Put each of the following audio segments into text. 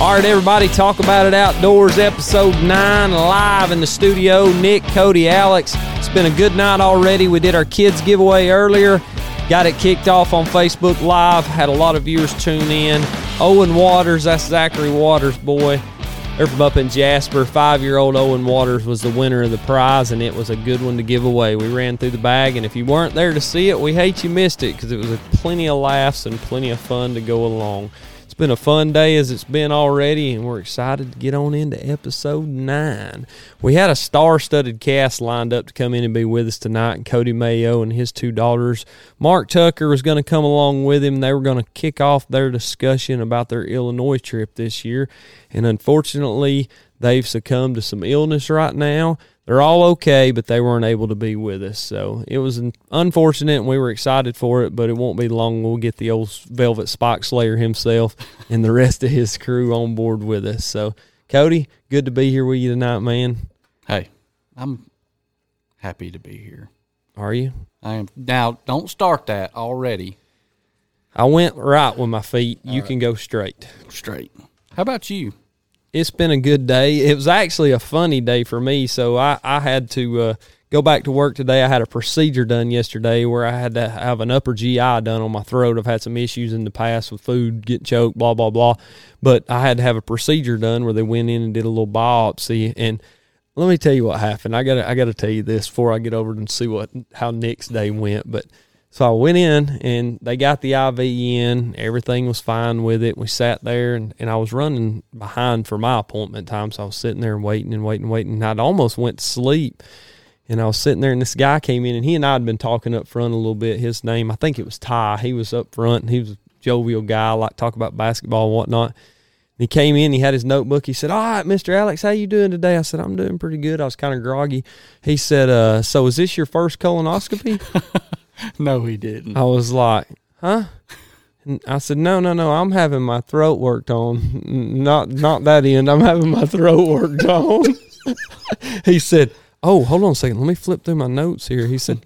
All right, everybody, talk about it outdoors, episode nine, live in the studio. Nick, Cody, Alex. It's been a good night already. We did our kids giveaway earlier, got it kicked off on Facebook Live. Had a lot of viewers tune in. Owen Waters, that's Zachary Waters' boy. They're from up in Jasper. Five year old Owen Waters was the winner of the prize, and it was a good one to give away. We ran through the bag, and if you weren't there to see it, we hate you missed it because it was a plenty of laughs and plenty of fun to go along. Been a fun day as it's been already, and we're excited to get on into episode nine. We had a star studded cast lined up to come in and be with us tonight, Cody Mayo and his two daughters. Mark Tucker was going to come along with him. They were going to kick off their discussion about their Illinois trip this year, and unfortunately, they've succumbed to some illness right now they're all okay, but they weren't able to be with us. So it was unfortunate, and we were excited for it, but it won't be long. We'll get the old Velvet Spike Slayer himself and the rest of his crew on board with us. So, Cody, good to be here with you tonight, man. Hey, I'm happy to be here. Are you? I am. Now, don't start that already. I went right with my feet. All you right. can go straight. Straight. How about you? It's been a good day. It was actually a funny day for me. So I, I had to uh, go back to work today. I had a procedure done yesterday where I had to have an upper GI done on my throat. I've had some issues in the past with food, getting choked, blah, blah, blah. But I had to have a procedure done where they went in and did a little biopsy. And let me tell you what happened. I got I got to tell you this before I get over and see what how Nick's day went. But so I went in and they got the IV in. Everything was fine with it. We sat there and, and I was running behind for my appointment time. So I was sitting there and waiting and waiting and waiting. And I'd almost went to sleep. And I was sitting there and this guy came in and he and I had been talking up front a little bit. His name, I think it was Ty. He was up front and he was a jovial guy, like talk about basketball and whatnot. He came in, he had his notebook. He said, All right, Mr. Alex, how you doing today? I said, I'm doing pretty good. I was kind of groggy. He said, uh, so is this your first colonoscopy? no, he didn't. I was like, huh? And I said, no, no, no. I'm having my throat worked on. Not, not that end. I'm having my throat worked on. he said, oh, hold on a second. Let me flip through my notes here. He said,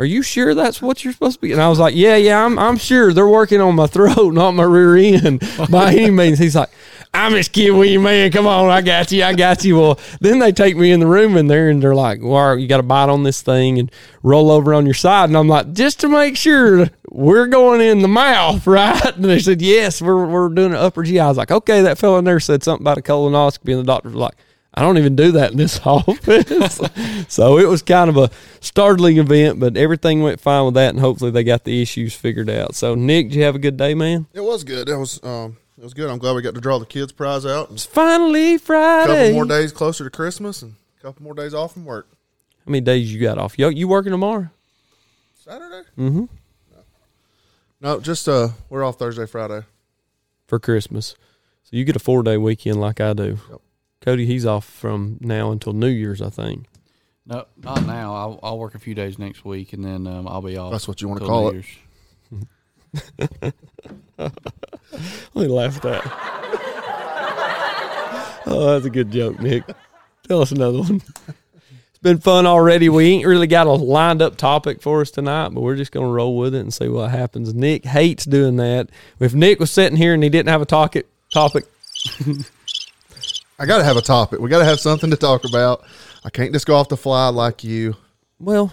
are you sure that's what you're supposed to be? And I was like, yeah, yeah, I'm, I'm sure they're working on my throat, not my rear end by any means. He's like, I'm just kidding with you, man. Come on, I got you, I got you. Well, then they take me in the room in there and they're like, well, you got to bite on this thing and roll over on your side. And I'm like, just to make sure we're going in the mouth, right? And they said, yes, we're, we're doing an upper GI. I was like, okay, that fellow in there said something about a colonoscopy. And the doctor was like, I don't even do that in this office. so it was kind of a startling event, but everything went fine with that, and hopefully they got the issues figured out. So, Nick, did you have a good day, man? It was good. It was um, it was good. I'm glad we got to draw the kids' prize out. It's finally Friday. A couple more days closer to Christmas, and a couple more days off from work. How many days you got off? You, you working tomorrow? Saturday. Mm-hmm. No. no, just uh, we're off Thursday, Friday for Christmas. So you get a four day weekend like I do. Yep. Cody, he's off from now until New Year's, I think. No, not now. I'll, I'll work a few days next week, and then um, I'll be off. That's what you want to call New it. Let me laugh at that. Oh, that's a good joke, Nick. Tell us another one. It's been fun already. We ain't really got a lined up topic for us tonight, but we're just going to roll with it and see what happens. Nick hates doing that. If Nick was sitting here and he didn't have a topic, topic I got to have a topic. We got to have something to talk about. I can't just go off the fly like you. Well,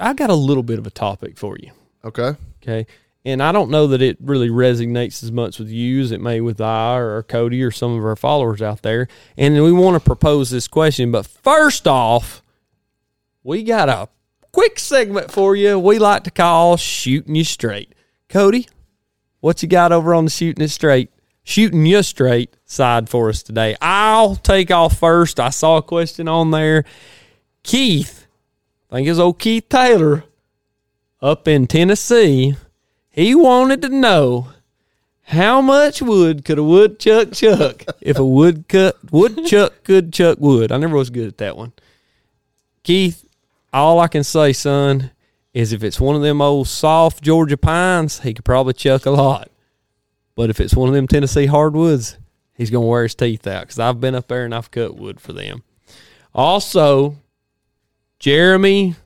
I got a little bit of a topic for you. Okay. Okay. And I don't know that it really resonates as much with you as it may with I or Cody or some of our followers out there. And we want to propose this question. But first off, we got a quick segment for you we like to call Shooting You Straight. Cody, what you got over on the Shooting It Straight? shooting you straight side for us today. I'll take off first. I saw a question on there. Keith, I think it's old Keith Taylor up in Tennessee. He wanted to know how much wood could a woodchuck chuck if a woodcut woodchuck could chuck wood. I never was good at that one. Keith, all I can say, son, is if it's one of them old soft Georgia pines, he could probably chuck a lot. But if it's one of them Tennessee hardwoods, he's going to wear his teeth out because I've been up there and I've cut wood for them. Also, Jeremy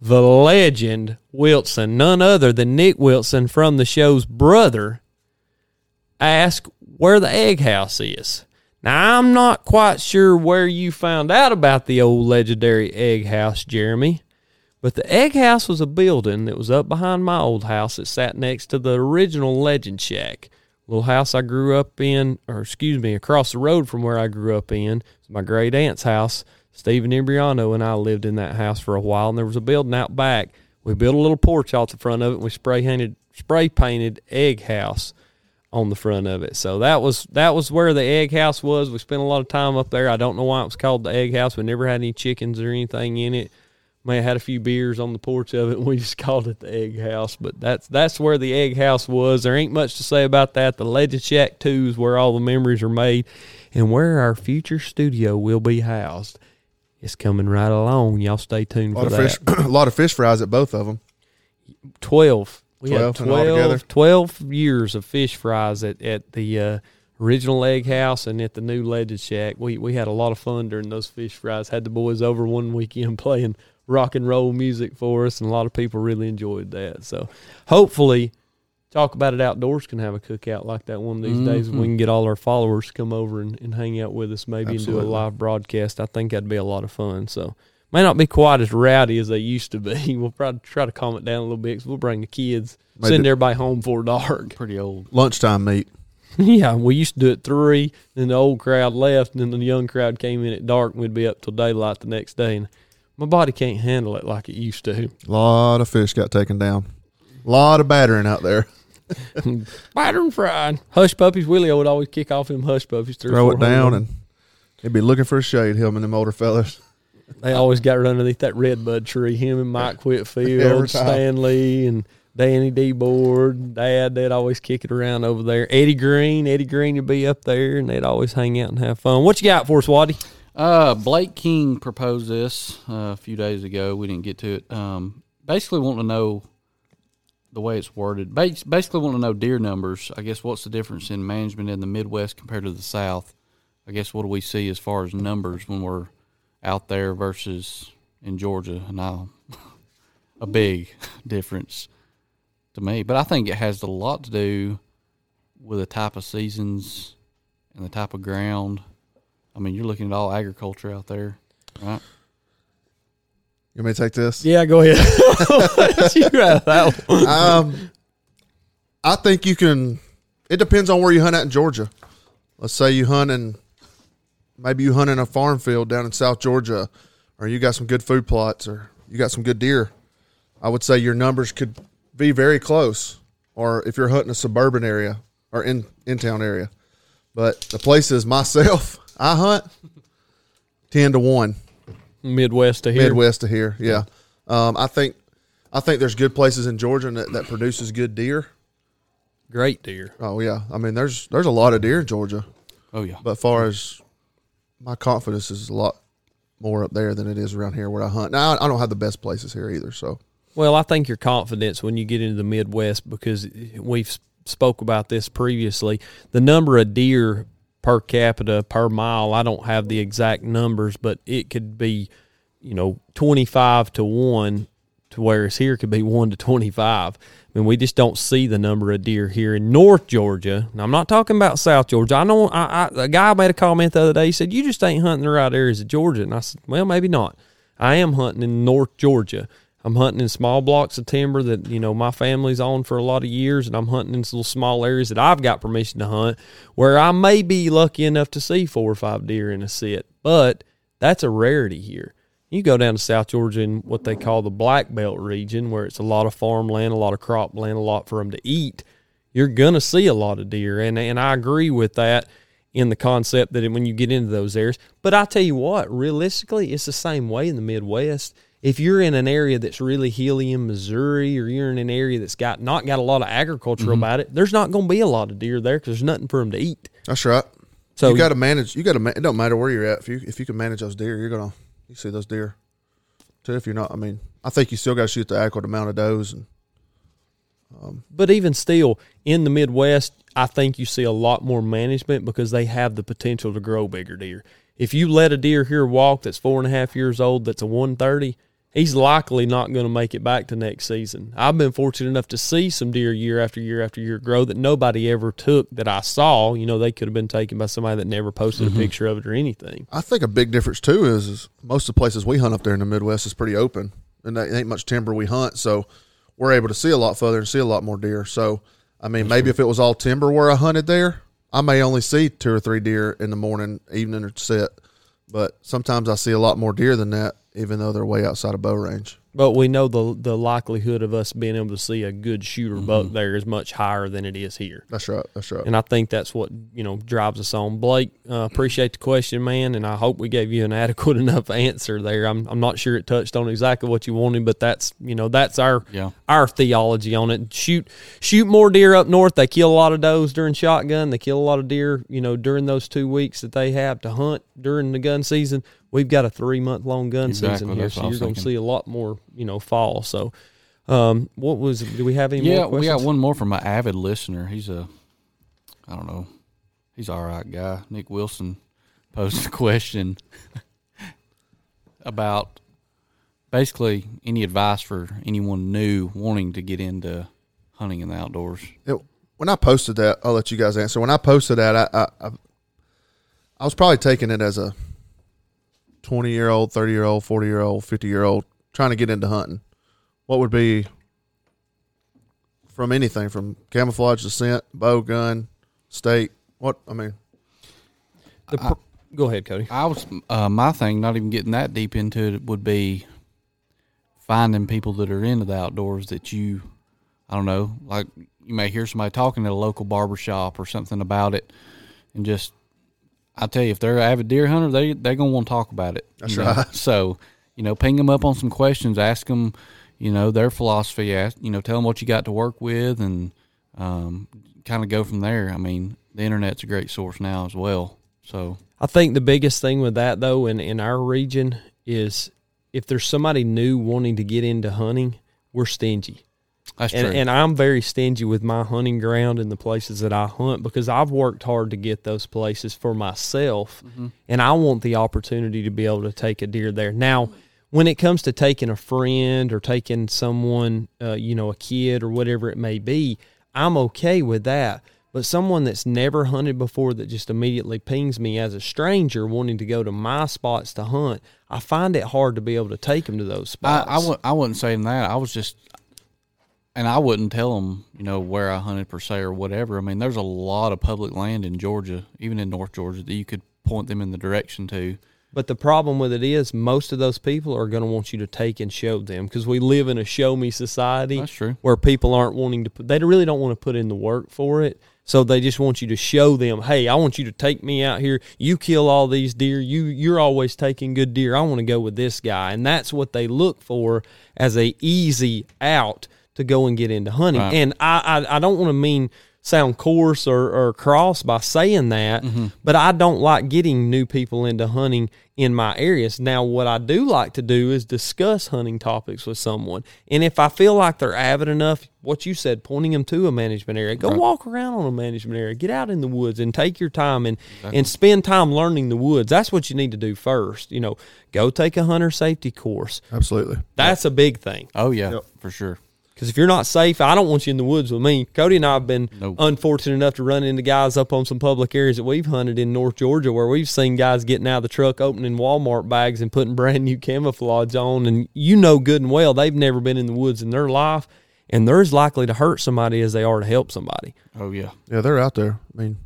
the legend Wilson, none other than Nick Wilson from the show's brother, asked where the egg house is. Now, I'm not quite sure where you found out about the old legendary egg house, Jeremy, but the egg house was a building that was up behind my old house that sat next to the original Legend Shack. Little house I grew up in, or excuse me, across the road from where I grew up in. My great aunt's house. Stephen Embriano and I lived in that house for a while, and there was a building out back. We built a little porch out the front of it, and we spray painted spray painted egg house on the front of it. So that was that was where the egg house was. We spent a lot of time up there. I don't know why it was called the egg house. We never had any chickens or anything in it. May have had a few beers on the porch of it. And we just called it the egg house. But that's that's where the egg house was. There ain't much to say about that. The Legend Shack Two is where all the memories are made, and where our future studio will be housed. It's coming right along. Y'all stay tuned A lot for of that. fish, a lot of fish fries at both of them. 12. We 12 had 12, 12 years of fish fries at, at the uh, original egg house and at the new Legend Shack. We, we had a lot of fun during those fish fries. Had the boys over one weekend playing rock and roll music for us, and a lot of people really enjoyed that. So hopefully, Talk About It Outdoors can have a cookout like that one of these days. Mm-hmm. We can get all our followers to come over and, and hang out with us maybe and do a live broadcast. I think that'd be a lot of fun. So may not be quite as rowdy as they used to be. We'll probably try to calm it down a little bit 'cause we'll bring the kids, Maybe- send everybody home before dark. Pretty old. Lunchtime meet. yeah, we used to do it three, then the old crowd left, and then the young crowd came in at dark, and we'd be up till daylight the next day. And my body can't handle it like it used to. A lot of fish got taken down. A lot of battering out there. Batter and fried. Hush puppies. Willie would always kick off them hush puppies. Three Throw it down and he'd be looking for a shade, him and them older fellas. They always got right underneath that redbud tree. Him and Mike Every Whitfield, time. Stanley, and Danny D. Board. Dad, they'd always kick it around over there. Eddie Green, Eddie Green would be up there, and they'd always hang out and have fun. What you got for us, Waddy? Uh, Blake King proposed this uh, a few days ago. We didn't get to it. Um, basically, wanting to know the way it's worded. Bas- Basically, want to know deer numbers. I guess what's the difference in management in the Midwest compared to the South? I guess what do we see as far as numbers when we're out there versus in Georgia? And I, a big difference to me. But I think it has a lot to do with the type of seasons and the type of ground. I mean, you're looking at all agriculture out there, right? You want me to take this? Yeah, go ahead. you got that one. Um, I think you can. It depends on where you hunt at in Georgia. Let's say you hunt in, maybe you hunt in a farm field down in South Georgia, or you got some good food plots, or you got some good deer. I would say your numbers could be very close. Or if you're hunting a suburban area or in in town area, but the places myself I hunt ten to one. Midwest to here. Midwest to here. Yeah, um, I think I think there's good places in Georgia that, that produces good deer. Great deer. Oh yeah, I mean there's there's a lot of deer in Georgia, Oh yeah. but far as my confidence is a lot more up there than it is around here where I hunt. Now I don't have the best places here either, so Well, I think your confidence when you get into the Midwest because we've spoke about this previously. The number of deer per capita per mile, I don't have the exact numbers, but it could be, you know, twenty five to one, to whereas here could be one to twenty five. I mean, we just don't see the number of deer here in North Georgia. Now, I'm not talking about South Georgia. I know I, I, a guy made a comment the other day. He said, "You just ain't hunting the right areas of Georgia," and I said, "Well, maybe not. I am hunting in North Georgia." I'm hunting in small blocks of timber that you know my family's on for a lot of years, and I'm hunting in little small areas that I've got permission to hunt, where I may be lucky enough to see four or five deer in a sit. But that's a rarity here. You go down to South Georgia in what they call the Black Belt region, where it's a lot of farmland, a lot of cropland, a lot for them to eat. You're gonna see a lot of deer, and and I agree with that in the concept that when you get into those areas. But I tell you what, realistically, it's the same way in the Midwest. If you're in an area that's really hilly in Missouri, or you're in an area that's got not got a lot of agriculture mm-hmm. about it, there's not going to be a lot of deer there because there's nothing for them to eat. that's right. So you got to manage. You got to. Ma- it don't matter where you're at. If you if you can manage those deer, you're gonna you see those deer. Too. If you're not, I mean, I think you still got to shoot the adequate amount of does. And um, But even still, in the Midwest, I think you see a lot more management because they have the potential to grow bigger deer. If you let a deer here walk that's four and a half years old, that's a 130, he's likely not going to make it back to next season. I've been fortunate enough to see some deer year after year after year grow that nobody ever took that I saw. You know, they could have been taken by somebody that never posted a mm-hmm. picture of it or anything. I think a big difference too is, is most of the places we hunt up there in the Midwest is pretty open, and there ain't much timber we hunt, so we're able to see a lot further and see a lot more deer. So, I mean, maybe if it was all timber where I hunted there, I may only see two or three deer in the morning, evening, or set. But sometimes I see a lot more deer than that, even though they're way outside of bow range. But we know the the likelihood of us being able to see a good shooter buck there is much higher than it is here. That's right. That's right. And I think that's what you know drives us on. Blake, uh, appreciate the question, man, and I hope we gave you an adequate enough answer there. I'm I'm not sure it touched on exactly what you wanted, but that's you know that's our Yeah. our theology on it. Shoot shoot more deer up north. They kill a lot of does during shotgun. They kill a lot of deer, you know, during those two weeks that they have to hunt during the gun season. We've got a three month long gun Exactly, season here, so you're going to see a lot more, you know, fall. So, um, what was? Do we have any Yeah, more questions? we got one more from an avid listener. He's a, I don't know, he's all right guy. Nick Wilson posed a question about basically any advice for anyone new wanting to get into hunting in the outdoors. It, when I posted that, I'll let you guys answer. When I posted that, I I, I, I was probably taking it as a twenty year old, thirty year old, forty year old, fifty year old trying to get into hunting. What would be from anything from camouflage to scent, bow, gun, state? What I mean, The pr- go ahead, Cody. I was uh, my thing, not even getting that deep into it, would be finding people that are into the outdoors that you, I don't know, like you may hear somebody talking at a local barber shop or something about it, and just I tell you, if they're an avid deer hunter, they they're gonna want to talk about it. That's you know? right. So you know, ping them up on some questions, ask them, you know, their philosophy, ask you know, tell them what you got to work with, and um, kind of go from there. I mean, the internet's a great source now as well. So I think the biggest thing with that though in, in our region is if there's somebody new wanting to get into hunting, we're stingy. That's And, true. and I'm very stingy with my hunting ground and the places that I hunt because I've worked hard to get those places for myself and I want the opportunity to be able to take a deer there. Now, when it comes to taking a friend or taking someone, uh, you know, a kid or whatever it may be, I'm okay with that. But someone that's never hunted before that just immediately pings me as a stranger wanting to go to my spots to hunt, I find it hard to be able to take them to those I, spots. I, w- I wasn't saying that. I was just, and I wouldn't tell them, you know, where I hunted per se or whatever. I mean, there's a lot of public land in Georgia, even in North Georgia, that you could point them in the direction to. But the problem with it is, most of those people are going to want you to take and show them because we live in a show me society. That's true. Where people aren't wanting to put, they really don't want to put in the work for it. So they just want you to show them, hey, I want you to take me out here. You kill all these deer. You you're always taking good deer. I want to go with this guy, and that's what they look for as a easy out to go and get into hunting. Right. And I I, I don't want to mean sound coarse or, or cross by saying that, mm-hmm. but I don't like getting new people into hunting in my areas. Now, what I do like to do is discuss hunting topics with someone. And if I feel like they're avid enough, what you said, pointing them to a management area, go walk around on a management area, get out in the woods and take your time and, and spend time learning the woods. That's what you need to do first. You know, go take a hunter safety course. absolutely. That's a big thing. Oh yeah, Yep. for sure. Because if you're not safe, I don't want you in the woods with me. Cody and I have been Nope. unfortunate enough to run into guys up on some public areas that we've hunted in North Georgia where we've seen guys getting out of the truck, opening Walmart bags, and putting brand new camouflage on. And you know good and well they've never been in the woods in their life, and they're as likely to hurt somebody as they are to help somebody. Oh yeah, Yeah, they're out there. I mean,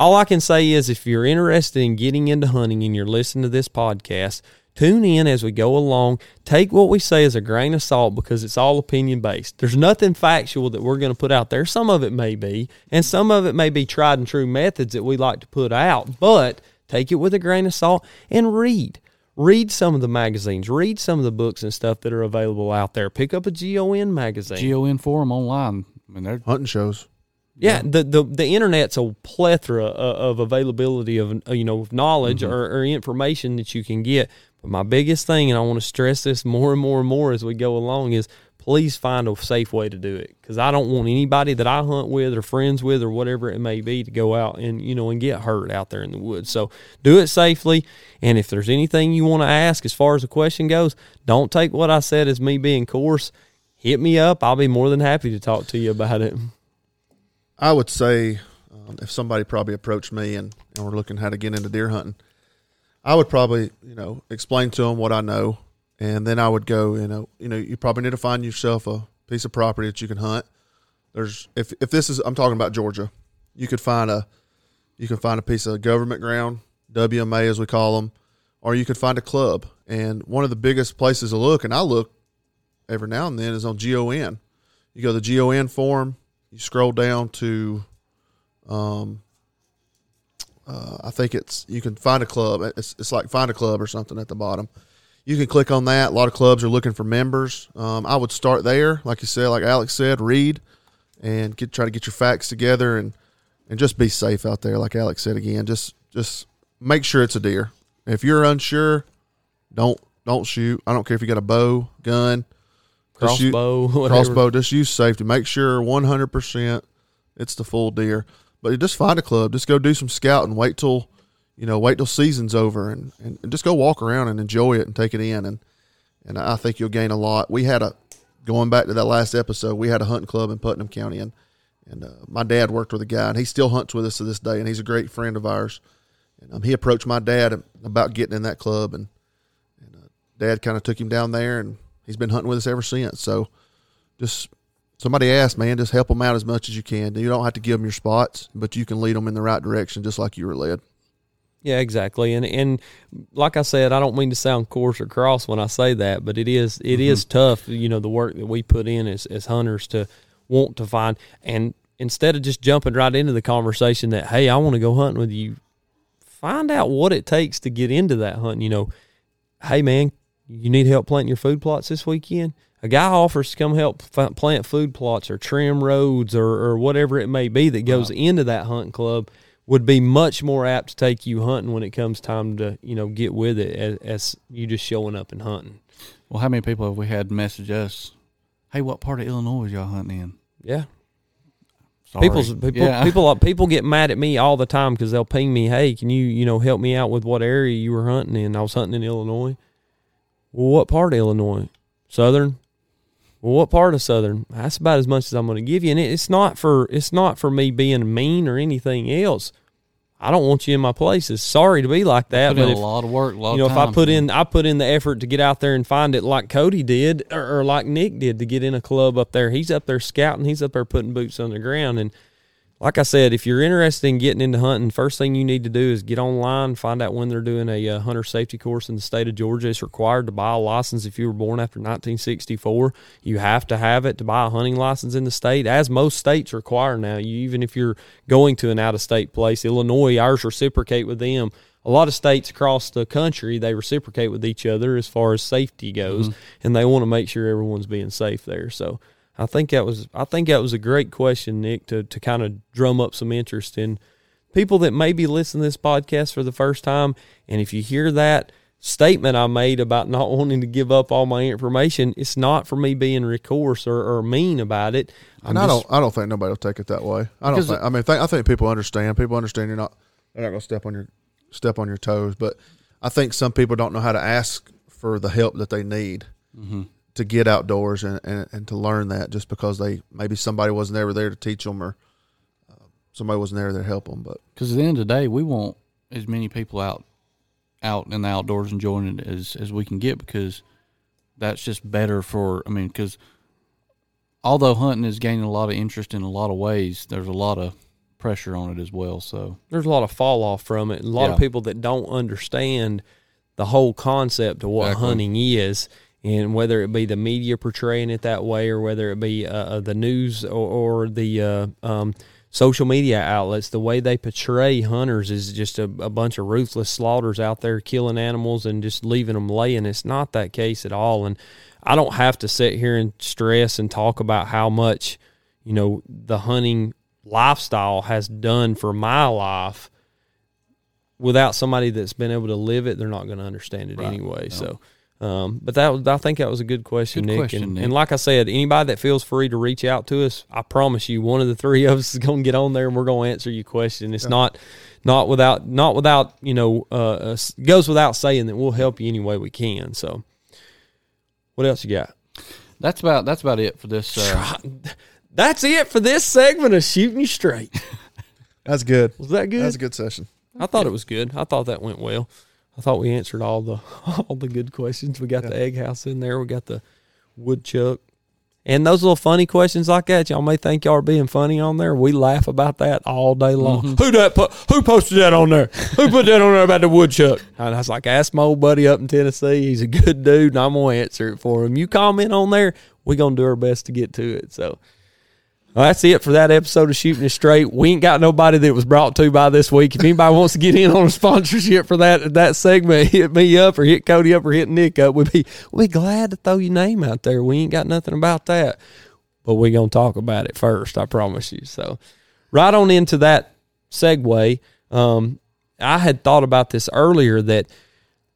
All I can say is if you're interested in getting into hunting and you're listening to this podcast, tune in as we go along. Take what we say as a grain of salt because it's all opinion based. There's nothing factual that we're going to put out there. Some of it may be, and some of it may be tried and true methods that we like to put out, but take it with a grain of salt and read. Read some of the magazines, read some of the books and stuff that are available out there. Pick up a GON magazine. GON forum online. I mean, they're hunting shows. Yeah, the, the the internet's a plethora of, of availability of you know of knowledge mm-hmm. or, or information that you can get. But my biggest thing, and I want to stress this more and more and more as we go along, is please find a safe way to do it because I don't want anybody that I hunt with or friends with or whatever it may be to go out and you know and get hurt out there in the woods. So do it safely. And if there's anything you want to ask as far as the question goes, don't take what I said as me being coarse. Hit me up. I'll be more than happy to talk to you about it. I would say um, if somebody probably approached me and, and we're looking how to get into deer hunting, I would probably you know explain to them what I know, and then I would go you know you know you probably need to find yourself a piece of property that you can hunt. There's if if this is I'm talking about Georgia, you could find a you can find a piece of government ground, WMA as we call them, or you could find a club. And one of the biggest places to look, and I look every now and then, is on GON. You go to the GON forum, you scroll down to um, uh, I think it's you can find a club. It's it's like find a club or something at the bottom. You can click on that. A lot of clubs are looking for members. Um, I would start there, like you said, like Alex said, read and get try to get your facts together and and just be safe out there. Like Alex said again, just just make sure it's a deer. If you're unsure, don't don't shoot. I don't care if you got a bow, gun, just shoot- Crossbow, whatever. crossbow. Just use safety. Make sure 100 percent it's the full deer. But just find a club. Just go do some scouting. Wait till you know. Wait till season's over, and, and, just go walk around and enjoy it and take it in. And and I think you'll gain a lot. We had a going back to that last episode. We had a hunting club in Putnam County, and and uh, my dad worked with a guy, and he still hunts with us to this day, and he's a great friend of ours. And um, he approached my dad about getting in that club, and and uh, dad kind of took him down there, and he's been hunting with us ever since. So just somebody asked, man, just help them out as much as you can. You don't have to give them your spots, but you can lead them in the right direction, just like you were led. Yeah, exactly. And and like I said, I don't mean to sound coarse or cross when I say that, but it is it is mm-hmm. tough, you know, the work that we put in as as hunters to want to find and instead of just jumping right into the conversation that, hey, I want to go hunting with you, find out what it takes to get into that hunt. You know, hey man, you need help planting your food plots this weekend? A guy offers to come help f- plant food plots or trim roads or, or whatever it may be that goes into that hunting club would be much more apt to take you hunting when it comes time to you know get with it as, as you just showing up and hunting. Well, how many people have we had message us? Hey, what part of Illinois is y'all hunting in? Yeah, Sorry. People's people Yeah. people uh, people get mad at me all the time because they'll ping me, "Hey, can you you know help me out with what area you were hunting in?" I was hunting in Illinois. Well, what part of Illinois? Southern. Well, what part of Southern? That's about as much as I'm going to give you, and it's not for it's not for me being mean or anything else. I don't want you in my places. Sorry to be like that, but if, a lot of work, a lot you know, of if I put in, I put in the effort to get out there and find it, like Cody did, or, or like Nick did to get in a club up there. He's up there scouting. He's up there putting boots on the ground. And like I said, if you're interested in getting into hunting, first thing you need to do is get online, find out when they're doing a uh, hunter safety course in the state of Georgia. It's required to buy a license if you were born after 1964. You have to have it to buy a hunting license in the state, as most states require now. You even if you're going to an out of state place, Illinois, ours reciprocate with them. A lot of states across the country they reciprocate with each other as far as safety goes, and they want to make sure everyone's being safe there. So. I think that was I think that was a great question, Nick, to to kind of drum up some interest in people that may be listening to this podcast for the first time. And if you hear that statement I made about not wanting to give up all my information, it's not for me being recourse or, or mean about it. I'm And I just- don't, I don't think nobody will take it that way. I don't think. I mean, th- I think people understand. People understand you're not. They're not going to step on your step on your toes. But I think some people don't know how to ask for the help that they need Mm-hmm. To get outdoors and, and, and to learn that. Just because they maybe somebody wasn't ever there to teach them or uh, somebody wasn't there to help them. But Because at the end of the day, we want as many people out, out in the outdoors enjoying it as as we can get because that's just better for. I mean, because although hunting is gaining a lot of interest in a lot of ways, there's a lot of pressure on it as well. So there's a lot of fall off from it. A lot of people that don't understand the whole concept of what Exactly. hunting is, and whether it be the media portraying it that way, or whether it be uh, uh, the news or, or the uh, um, social media outlets, the way they portray hunters is just a, a bunch of ruthless slaughters out there killing animals and just leaving them laying. It's not that case at all, and I don't have to sit here and stress and talk about how much you know the hunting lifestyle has done for my life without somebody that's been able to live it they're not going to understand it Right. anyway No. so Um, but that was, I think that was a good question, Good Nick. question, and, Nick. and like I said, anybody that feels free to reach out to us, I promise you, one of the three of us is going to get on there and we're going to answer your question. It's not, not without, not without, you know, uh, uh, goes without saying that we'll help you any way we can. So, what else you got? That's about that's about it for this. Uh, That's it for this segment of shooting you straight. That's good. Was that good? That's a good session. I thought it was good. I thought that went well. I thought we answered all the all the good questions. We got the egg house in there. We got the woodchuck. And those little funny questions like that, y'all may think y'all are being funny on there. We laugh about that all day long. Mm-hmm. Who that? Po- who posted that on there? Who put that on there about the woodchuck? And I was like, ask my old buddy up in Tennessee. He's a good dude, and I'm gonna answer it for him. You comment on there, we gonna do our best to get to it. So well, that's it for that episode of Shooting It Straight. We ain't got nobody that was brought to by this week. If anybody wants to get in on a sponsorship for that that segment, hit me up or hit Cody up or hit Nick up. We'd be we'd be glad to throw your name out there. We ain't got nothing about that, but we gonna talk about it first. I promise you. So, right on into that segue. Um, I had thought about this earlier that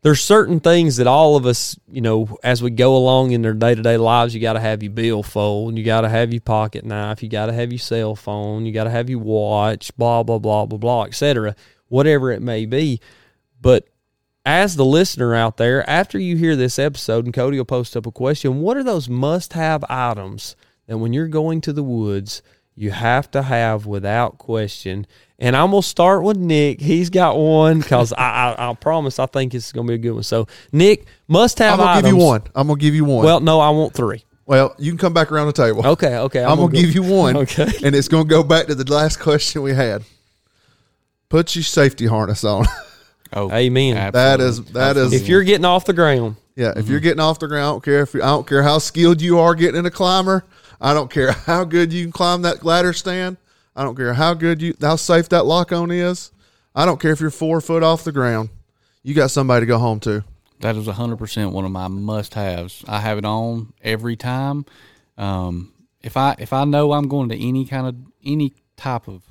there's certain things that all of us, you know, as we go along in their day to day lives, you got to have your billfold, you got to have your pocket knife, you got to have your cell phone, you got to have your watch, blah blah blah blah blah, etc. Whatever it may be, but as the listener out there, after you hear this episode, and Cody will post up a question, what are those must have items that when you're going to the woods, you have to have without question? And I'm going to start with Nick. He's got one because I, I, I promise I think it's going to be a good one. So, Nick, must have. I'm gonna items. give you one. I'm gonna give you one. Well, no, I want three. well, you can come back around the table. Okay, okay. I'm, gonna, go- give you one. Okay. and it's gonna go back to the last question we had. Put your safety harness on. oh, Amen. That is- that is- If you're getting off the ground, yeah, if you're mm-hmm. getting off the ground, I don't care if you, I don't care how skilled you are getting in a climber. I don't care how good you can climb that ladder stand. I don't care how good you how safe that lock on is. I don't care if you're four foot off the ground. You got somebody to go home to. That is hundred percent one of my must haves. I have it on every time. Um, if I if I know I'm going to any kind of any type of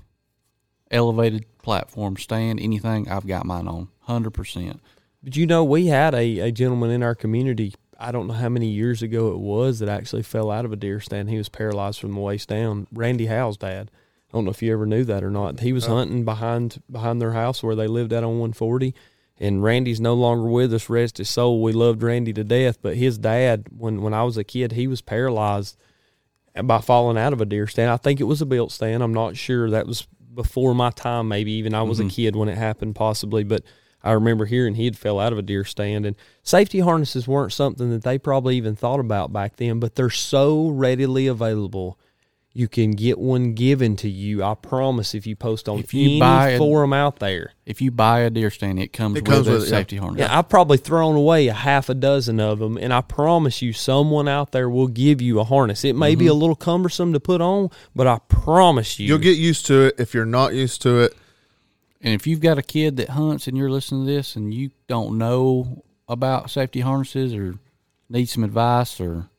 elevated platform stand, anything, I've got mine on. Hundred percent. But you know, we had a, a gentleman in our community, I don't know how many years ago it was, that actually fell out of a deer stand. He was paralyzed from the waist down. Randy Howe's dad. I don't know if you ever knew that or not. He was hunting behind behind their house where they lived at on 140. And Randy's no longer with us, rest his soul. We loved Randy to death. But his dad, when, when I was a kid, he was paralyzed by falling out of a deer stand. I think it was a built stand. I'm not sure. That was before my time, maybe even I was a mm-hmm. kid when it happened, possibly. But I remember hearing he had fell out of a deer stand. And safety harnesses weren't something that they probably even thought about back then, but they're so readily available. You can get one given to you. I promise. If you post on If you any buy a- forum out there, If you buy a deer stand, it comes It with comes a with it, yeah. safety harness. yeah, I've probably thrown away a half a dozen of them, and I promise you, someone out there will give you a harness. It may be mm-hmm. a little cumbersome to put on, but I promise you, You'll get used to it. If you're not used to it, And if you've got a kid that hunts and you're listening to this and you don't know about safety harnesses or need some advice or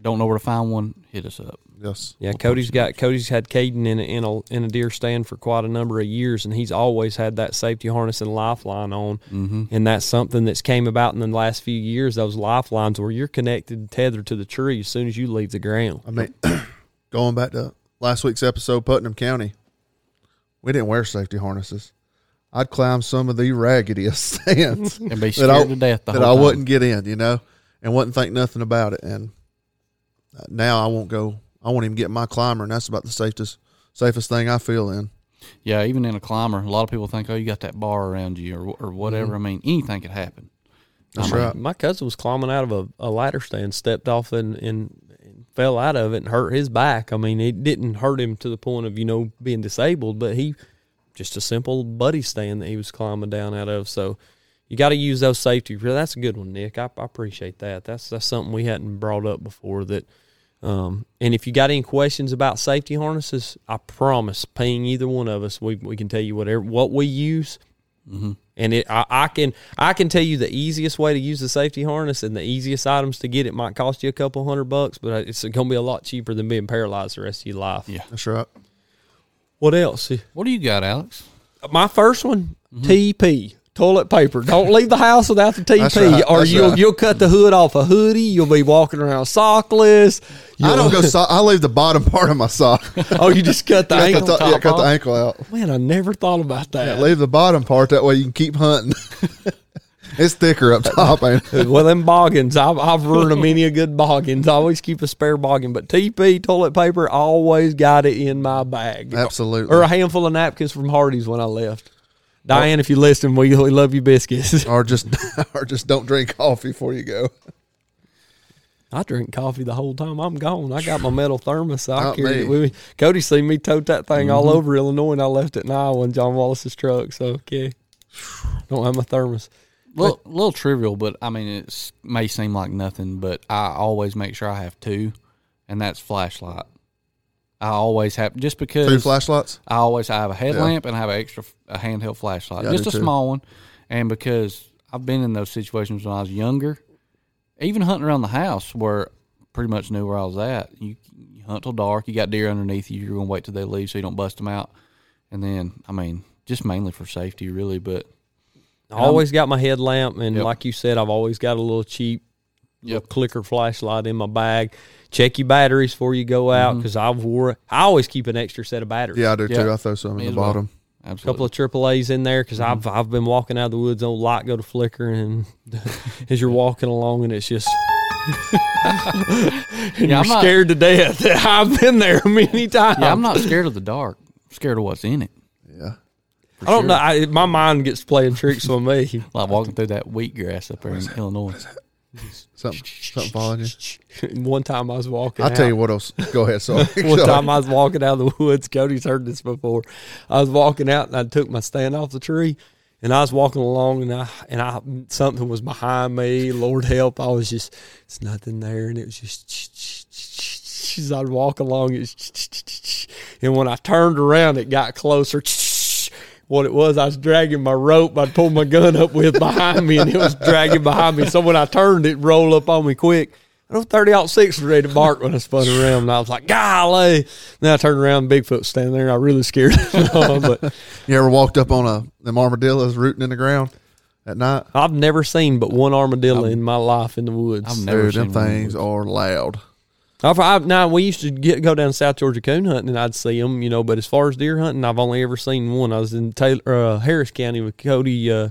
don't know where to find one, hit us up. Yes. Yeah, Cody's got Cody's had Caden in a, in a in a deer stand for quite a number of years, and he's always had that safety harness and lifeline on, mm-hmm. and that's something that's came about in the last few years. Those lifelines where you're connected, tethered to the tree as soon as you leave the ground. I mean, going back to last week's episode, Putnam County, we didn't wear safety harnesses. I'd climb some of the raggediest stands And be that scared I, to death the that whole I time. wouldn't get in, you know, and wouldn't think nothing about it. And uh, now I won't go. I won't even get my climber, and that's about the safest safest thing I feel in. Yeah, even in a climber, a lot of people think, oh, you got that bar around you or, or whatever. Mm-hmm. I mean, anything could happen. That's I mean, right. My cousin was climbing out of a, a ladder stand, stepped off and, and, and fell out of it and hurt his back. I mean, it didn't hurt him to the point of, you know, being disabled, but he just a simple buddy stand that he was climbing down out of. So you got to use those safety. That's a good one, Nick. I, I appreciate that. That's that's something we hadn't brought up before. That, um, and if you got any questions about safety harnesses, I promise, paying either one of us, we we can tell you whatever what we use. And it, I, I can, I can tell you the easiest way to use the safety harness and the easiest items to get. It might cost you a couple hundred bucks, but it's going to be a lot cheaper than being paralyzed the rest of your life. Yeah. That's right. What else? What do you got, Alex? My first one, TP, toilet paper. Don't leave the house without the TP, right, or that's you'll right. you'll cut the hood off a hoodie. You'll be walking around sockless. I You'll- don't go. So- I leave the bottom part of my sock. Oh, you just cut the the, ankle. top- yeah, cut the ankle out. Man, I never thought about that. Leave the bottom part that way you can keep hunting. it's thicker up top, ain't it? well, them boggins, I've, I've ruined a many a good boggins. I always keep a spare boggin, but TP toilet paper always got it in my bag, Absolutely. or a handful of napkins from Hardee's when I left. Oh. Diane, if you listen, we, we love you biscuits. or just or just don't drink coffee before you go. I drink coffee the whole time I'm gone. I got my metal thermos. So I Not carried me. it with me. Cody seen me tote that thing all mm-hmm. over Illinois, and I left it in Iowa in John Wallace's truck. So okay, don't have my thermos. little, little trivial, but I mean, it may seem like nothing, but I always make sure I have two, and that's flashlight. I always have just because Two flashlights. I always have a headlamp and I have an extra a handheld flashlight, Yeah, just a too. small one. And because I've been in those situations when I was younger, even hunting around the house where pretty much knew where I was at. You, you hunt till dark. You got deer underneath you. You're gonna wait till they leave so you don't bust them out. And then, I mean, just mainly for safety, really. But I always got my headlamp, and Yep. like you said, I've always got a little cheap little Yep. clicker flashlight in my bag. Check your batteries before you go out mm-hmm. because I've wore. I always keep an extra set of batteries. Yeah, I do Yeah. too. I throw some Me in as the well. bottom. A couple of triple A's in there because I've mm-hmm. I've been walking out of the woods on light go to flicker and as you're walking along and it's just and you're I'm not- scared to death. I've been there many times. yeah, I'm not scared of the dark. I'm scared of what's in it. Yeah. I don't know. I, my mind gets playing tricks on me. Like walking through that wheatgrass up there in Illinois. Something, something following you. One time I was walking. I'll tell you what else. Go ahead. Sorry. One time I was walking out of the woods. Cody's heard this before. I was walking out and I took my stand off the tree, and I was walking along and I and I something was behind me. Lord help! I was just it's nothing there, and it was just as I'd walk along, it's and when I turned around, it got closer. What it was, I was dragging my rope I'd pulled my gun up with behind me, and it was dragging behind me. So when I turned, it rolled up on me quick. I know 30 aught six was ready to bark when I spun around, and I was like, golly. Then I turned around, Bigfoot was standing there, and I really scared him. but You ever walked up on a them armadillos rooting in the ground at night? I've never seen but one armadillo in my life in the woods. I've never Dude, them seen one of things those. are loud. I've, I've, now we used to get go down South Georgia coon hunting, and I'd see them, you know. But as far as deer hunting, I've only ever seen one. I was in Taylor, uh, Harris County with Cody, uh,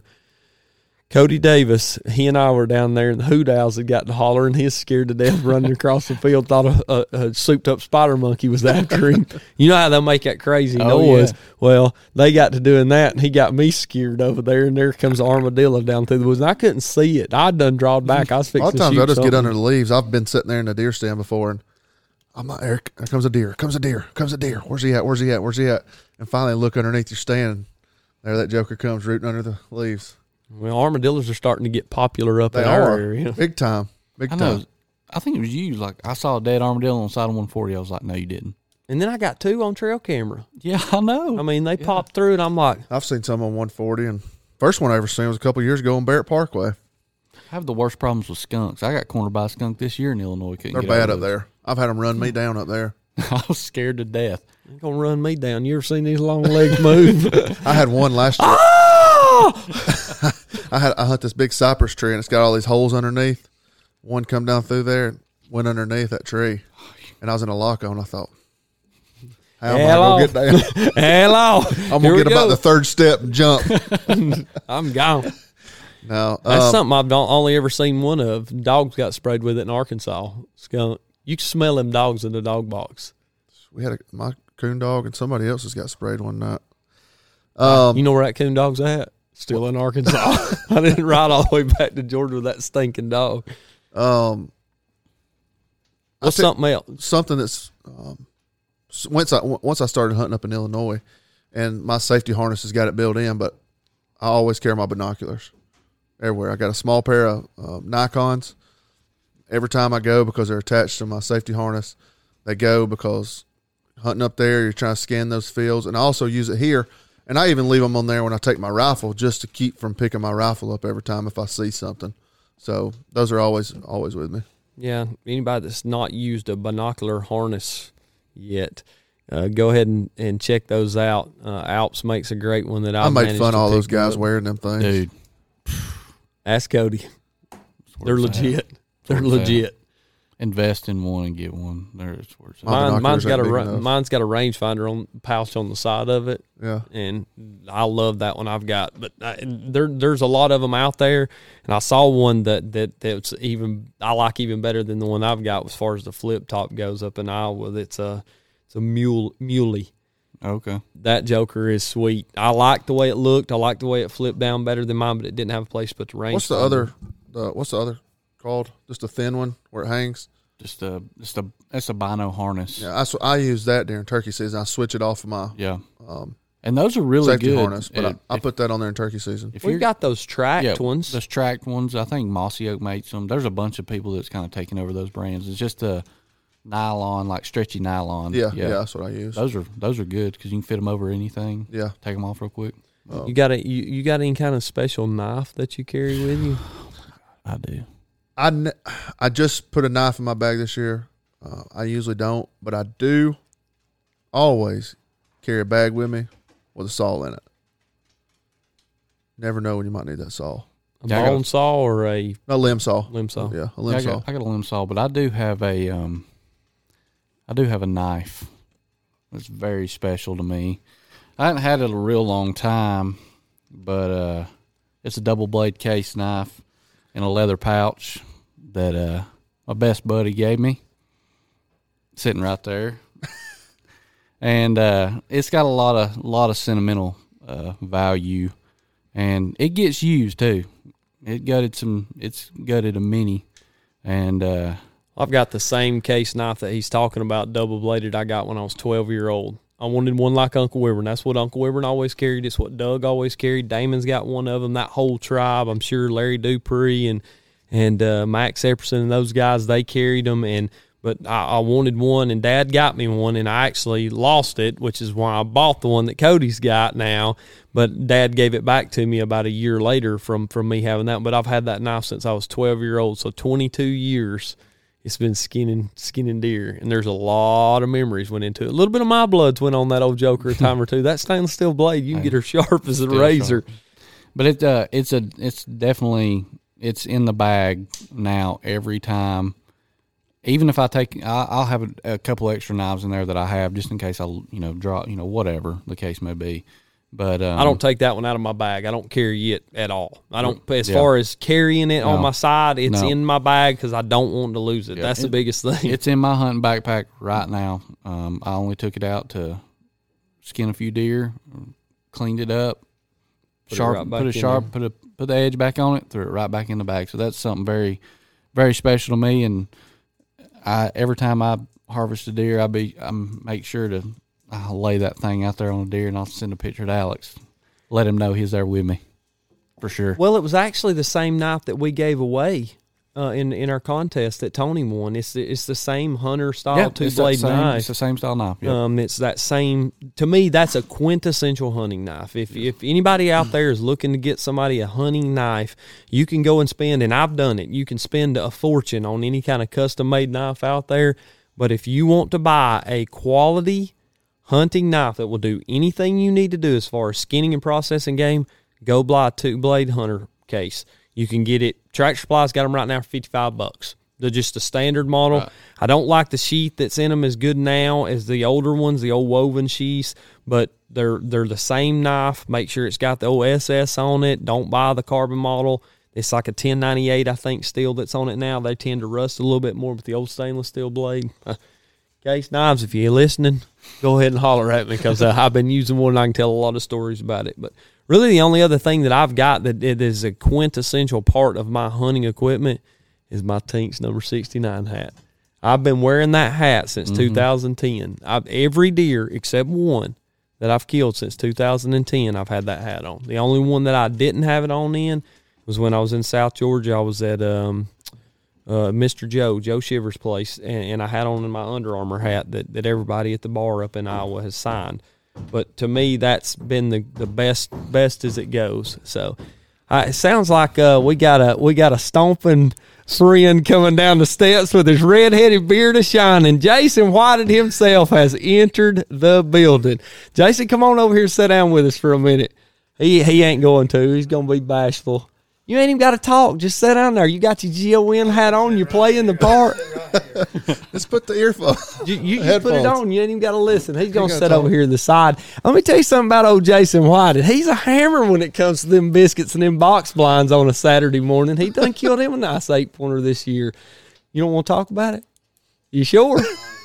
Cody Davis. He and I were down there, and the hoot owls had got to holler, and he was scared to death running across the field. Thought a, a, a souped up spider monkey was after him. you know how they'll make that crazy Oh, noise. yeah. Well, they got to doing that, and he got me scared over there. And there comes the armadillo down through the woods. And I couldn't see it. I'd done drawed back. I was A lot of times I just get under the leaves. I've been sitting there in a deer stand before, and I'm like, Eric, here comes a deer, comes a deer, comes a deer. Where's he at? Where's he at? Where's he at? And finally, look underneath your stand. There, that joker comes rooting under the leaves. Well, armadillos are starting to get popular up They in our are area. big time, big I time. know. I think it was you. Like I saw a dead armadillo on the side of 140. I was like, no, you didn't. And then I got two on trail camera. Yeah, I know. I mean, they popped through, and I'm like, I've seen some on 140, and first one I ever seen was a couple years ago on Barrett Parkway. I have the worst problems with skunks. I got cornered by a skunk this year in Illinois. Couldn't They're get bad over up there. I've had them run me down up there. I was scared to death. "You're gonna run me down." You ever seen these long legs move? I had one last year. Ah! I had I hunt this big cypress tree and it's got all these holes underneath. One come down through there, and went underneath that tree, and I was in a lock on. I thought, how am Hell I gonna get down? Hello, I'm gonna get about go. the third step and jump. I'm gone. No, That's um, something I've only ever seen one of. Dogs got sprayed with it in Arkansas. Skunk. You can smell them dogs in the dog box. we had a, my coon dog and somebody else's got sprayed one night. Um, you know where that coon dog's at? Still in Arkansas. I didn't ride all the way back to Georgia with that stinking dog. um, What's something else? something that's um, once I once I started hunting up in Illinois, and my safety harness has got it built in, but I always carry my binoculars everywhere. I got a small pair of um, Nikon's every time I go because they're attached to my safety harness. They go because hunting up there, you're trying to scan those fields, and I also use it here. And I even leave them on there when I take my rifle, just to keep from picking my rifle up every time if I see something. So those are always always with me. Yeah, anybody that's not used a binocular harness yet, uh, go ahead and, and check those out. Uh, Alps makes a great one that I I made fun of all those guys up. wearing them things. Dude, Ask Cody. They're where it's at. legit. They're where it's at. legit. Invest in one and get one. There's where it's at. My Mine, mine's binoculars got a ain't big ra- enough. mine's got a rangefinder on pouch on the side of it, Yeah. and I love that one I've got. But I, there there's a lot of them out there, and I saw one that that that's even I like even better than the one I've got as far as the flip top goes up in Iowa. It's a it's a mule muley. Okay. That Joker is sweet. I like the way it looked. I like the way it flipped down better than mine, but it didn't have a place to put the range. What's the other? The what's the other called? Just a thin one where it hangs. Just a just a that's a bino harness. Yeah, I, sw- I use that during turkey season. I switch it off of my Yeah. um, And those are really safety good. harness, but If- I, I if- put that on there in turkey season. if We've you're- got those tracked yeah, ones. Those tracked ones. I think Mossy Oak makes them. There's a bunch of people that's kind of taking over those brands. It's just a nylon, like stretchy nylon. Yeah, yeah, that's what I use. Those are those are good because you can fit them over anything. Yeah, Take them off real quick. You got a you, you got any kind of special knife that you carry with you? I do. I I just put a knife in my bag this year. Uh, I usually don't, but I do always carry a bag with me with a saw in it. Never know when you might need that saw. A Yeah, I got- bone saw or a No limb saw. limb saw? Yeah, a Yeah, limb I, saw. I got a limb saw, but I do have a um, I do have a knife. It's very special to me. I haven't had it a real long time, but uh, it's a double blade case knife in a leather pouch that uh, my best buddy gave me, sitting right there, and uh, it's got a lot of lot of sentimental uh, value, and it gets used too. It gutted some. It's gutted a mini, and uh, I've got the same case knife that he's talking about, double bladed. I got when I was twelve year old. I wanted one like Uncle Wyvern. That's what Uncle Wyvern always carried. It's what Doug always carried. Damon's got one of them. That whole tribe, I'm sure Larry Dupree and and uh, Max Epperson and those guys, they carried them. And but I, I wanted one, and Dad got me one, and I actually lost it, which is why I bought the one that Cody's got now. But Dad gave it back to me about a year later from from me having that. But I've had that knife since I was 12 year old, so 22 years it's been skinning skinning deer and there's a lot of memories went into it a little bit of my bloods went on that old joker a time or two that stainless steel blade you can get her sharp as a razor but it uh, it's a it's definitely it's in the bag now every time. Even if I take, I- I'll have a, a couple extra knives in there that I have just in case I you know draw you know whatever the case may be. But um, i don't take that one out of my bag i don't carry it at all i don't as Yeah. far as carrying it on my side it's No. in my bag because i don't want to lose it Yeah. that's the biggest thing It's in my hunting backpack right now. Um, I only took it out to skin a few deer, cleaned it up, Put it sharp, right put a sharp, there. put a put the edge back on it, threw it right back in the bag. So that's something very, very special to me. And I every time I harvest a deer, I be I make sure to I lay that thing out there on a deer, and I'll send a picture to Alex, let him know he's there with me, for sure. well it was actually the same knife that we gave away uh, in in our contest that Tony won. It's the, it's the same hunter style two it's that blade knife. It's the same style knife. Yeah. Um, it's that same. To me, that's a quintessential hunting knife. If if anybody out there is looking to get somebody a hunting knife, you can go and spend, and I've done it. You can spend a fortune on any kind of custom made knife out there. But if you want to buy a quality hunting knife that will do anything you need to do as far as skinning and processing game, go buy a two blade hunter case. You can get it. Tractor Supply's got them right now for fifty five bucks. They're just a standard model. Right. I don't like the sheath that's in them as good now as the older ones, the old woven sheaths, but they're they're the same knife. Make sure it's got the OSS on it. Don't buy the carbon model. It's like a 1098, I think, steel that's on it now. They tend to rust a little bit more with the old stainless steel blade. Case knives, if you're listening, go ahead and holler at me because uh, I've been using one and I can tell a lot of stories about it. But really, the only other thing that I've got that it is a quintessential part of my hunting equipment is my Tinks number 69 hat. I've been wearing that hat since 2010. I've, every deer except one that I've killed since 2010, I've had that hat on. The only one that I didn't have it on in was when I was in South Georgia. I was at um, uh, Mr. Joe, Joe Shivers' place, and, and I had on in my Under Armour hat that, that everybody at the bar up in Iowa has signed. But to me, that's been the, the best best as it goes. So uh, it sounds like uh, we got a we got a stomping friend coming down the steps with his red-headed beard a shining. Jason Whited himself has entered the building. Jason, come on over here, sit down with us for a minute. He he ain't going to. He's to be bashful. You ain't even got to talk. Just sit down there. You got your GON hat on. You're playing the part. Let's put the earphones. You, you just put it on. You ain't even got to listen. He's going to gotta sit over here to the side. Let me tell you something about old Jason White. He's a hammer when it comes to them biscuits and them box blinds on a Saturday morning. He done killed him a nice eight pointer this year. You don't want to talk about it? You sure?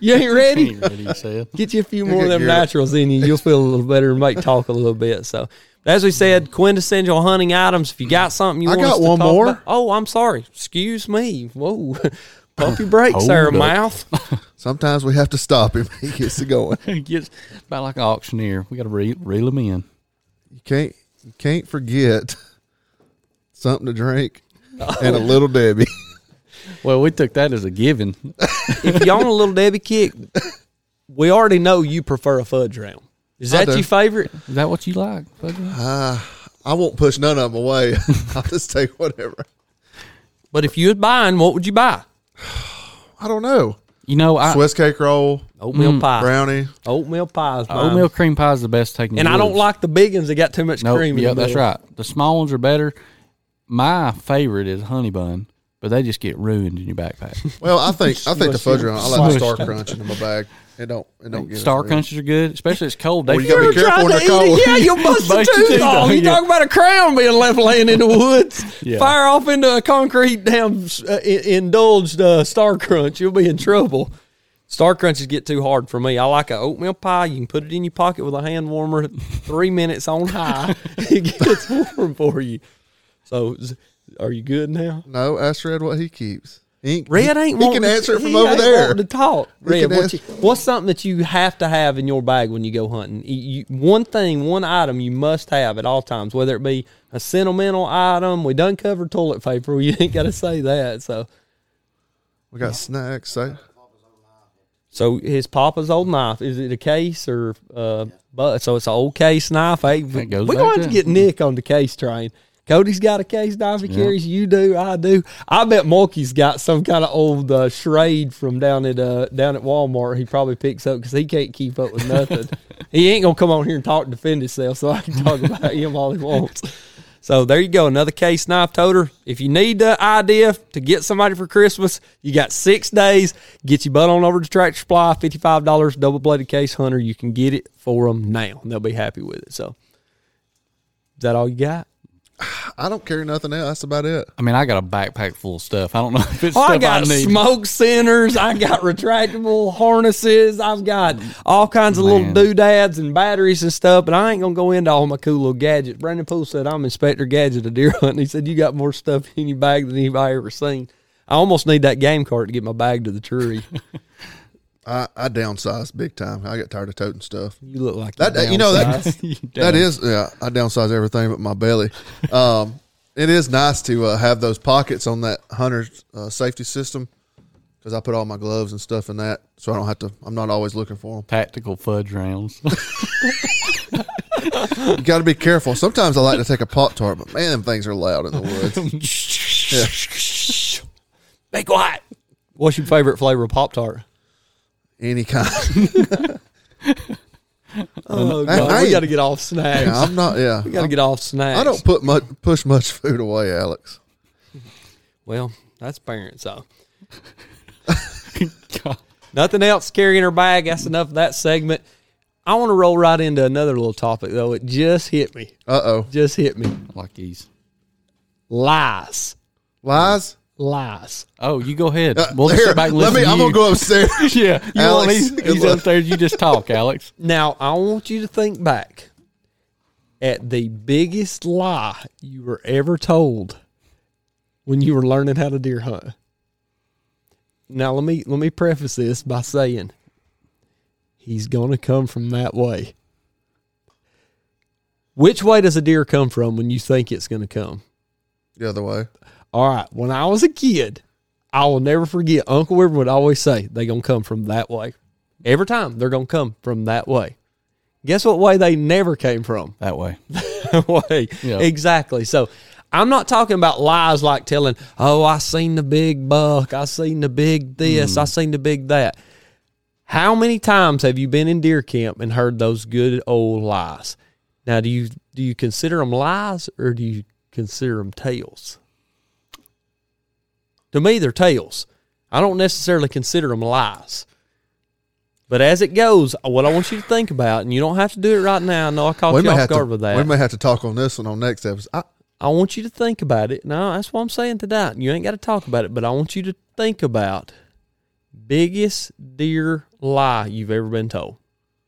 You ain't ready? Ain't ready, you. Get you a few more of them naturals in you. You'll feel a little better and make talk a little bit. So, as we said, quintessential hunting items. If you got something you I want got us to one talk more. about- oh, I'm sorry. Excuse me. Whoa, pump your brakes Hold there, up. mouth. Sometimes we have to stop him. He gets to going. It gets about like an auctioneer. We got to reel, reel them in. You can't you can't forget something to drink and a little Debbie. Well, we took that as a given. if you're on a little Debbie kick, we already know you prefer a fudge round. Is I that do. your favorite? Is that what you like? Bubba? Uh, I won't push none of them away. I'll just take whatever. But if you was buying, what would you buy? I don't know. You know, I, Swiss cake roll, Oatmeal mm. pie. brownie. Oatmeal pie is oatmeal cream pie is the best taking. and I don't like the big ones that got too much No, cream. in yeah, that's right. The small ones are better. My favorite is honey bun, but they just get ruined in your backpack. Well, I think I think the fudge it. round. I like the Star Crunch in my bag. It don't it don't get Star us crunches are good, especially it's cold. They Well, you gotta be You're careful when they're to eat cold. it. Yeah, you'll bust the Bust your tooth teeth off. off, You yeah. talk about a crown being left laying in the woods. Yeah. Fire off into a concrete damn uh, i- indulged uh, Star Crunch. You'll be in trouble. Star Crunches get too hard for me. I like an oatmeal pie. You can put it in your pocket with a hand warmer. Three minutes on high, it gets warm for you. So, is- are you good now? No, ask Red what he keeps. He, Red ain't he wanting can to- answer it from he over ain't there. wanting to talk. Red, what you, what's something that you have to have in your bag when you go hunting? You, you- one thing, one item you must have at all times, whether it be a sentimental item. We done covered toilet paper. You ain't got to say that. So, We got snacks. Say, so his papa's old knife is it a case or uh? But so it's an old case knife. Hey, we That goes we back going to to- get Nick on the case train. Cody's got a case knife he carries. You do, I do. I bet Mulkey's got some kind of old uh, Schrade from down at uh, down at Walmart. He probably picks up because he can't keep up with nothing. he ain't gonna come on here and talk and defend himself, so I can talk about him all he wants. So there you go, another case knife toter. If you need the idea to get somebody for Christmas, you got six days. Get your butt on over to Tractor Supply, fifty five dollars, double bladed case hunter. You can get it for them now, and they'll be happy with it. So, is that all you got? I don't carry nothing else. That's about it. I mean, I got a backpack full of stuff. I don't know if it's Oh, stuff I got need. smoke centers. I got retractable harnesses. I've got all kinds of little doodads and batteries and stuff. But I ain't gonna go into all my cool little gadgets. Brandon Poole said I'm Inspector Gadget of deer hunting. He said you got more stuff in your bag than anybody ever seen. I almost need that game cart to get my bag to the tree. I, I downsized big time. I get tired of toting stuff. You look like That you're you know that. You that is yeah. I downsize everything but my belly. Um, it is nice to uh, have those pockets on that hunter uh, safety system because I put all my gloves and stuff in that, so I don't have to. I'm not always looking for them. tactical fudge rounds. You got to be careful. Sometimes I like to take a Pop Tart, but man, them things are loud in the woods. Be quiet. What's your favorite flavor of Pop Tart? Any kind. Oh, Hey, God, we got to get off snacks. Yeah, I'm not. Yeah, we got to get off snacks. I don't put much push much food away, Alex. Well, that's parents, so. Nothing else carrying her bag. That's enough of that segment. I want to roll right into another little topic, though. It just hit me. Uh oh, Just hit me. like these. Lies. lies. Lies. Oh, you go ahead. Uh, We'll just here, sit back and let listen me. to I'm you. gonna go upstairs. Yeah, you Alex, want he's, good he's luck. upstairs. You just talk, Alex. Now, I want you to think back at the biggest lie you were ever told when you were learning how to deer hunt. Now, let me let me preface this by saying he's going to come from that way. Which way does a deer come from when you think it's going to come? the other way. All right, when I was a kid, I will never forget. Uncle River would always say they gonna come from that way. Every time they're gonna come from that way. Guess what way they never came from? That way. way. Yeah. Exactly. So I'm not talking about lies like telling, oh, I seen the big buck, I seen the big this, I mm. seen the big that. How many times have you been in deer camp and heard those good old lies? Now, do you do you consider them lies or do you consider them tales. To me, they're tales. I don't necessarily consider them lies. But as it goes, uh, what I want you to think about, and you don't have to do it right now. I know I caught we you may off have guard to. with that. We may have to talk on this one on next episode. I, I want you to think about it. No, that's what I'm saying today. You ain't got to talk about it, but I want you to think about biggest deer lie you've ever been told.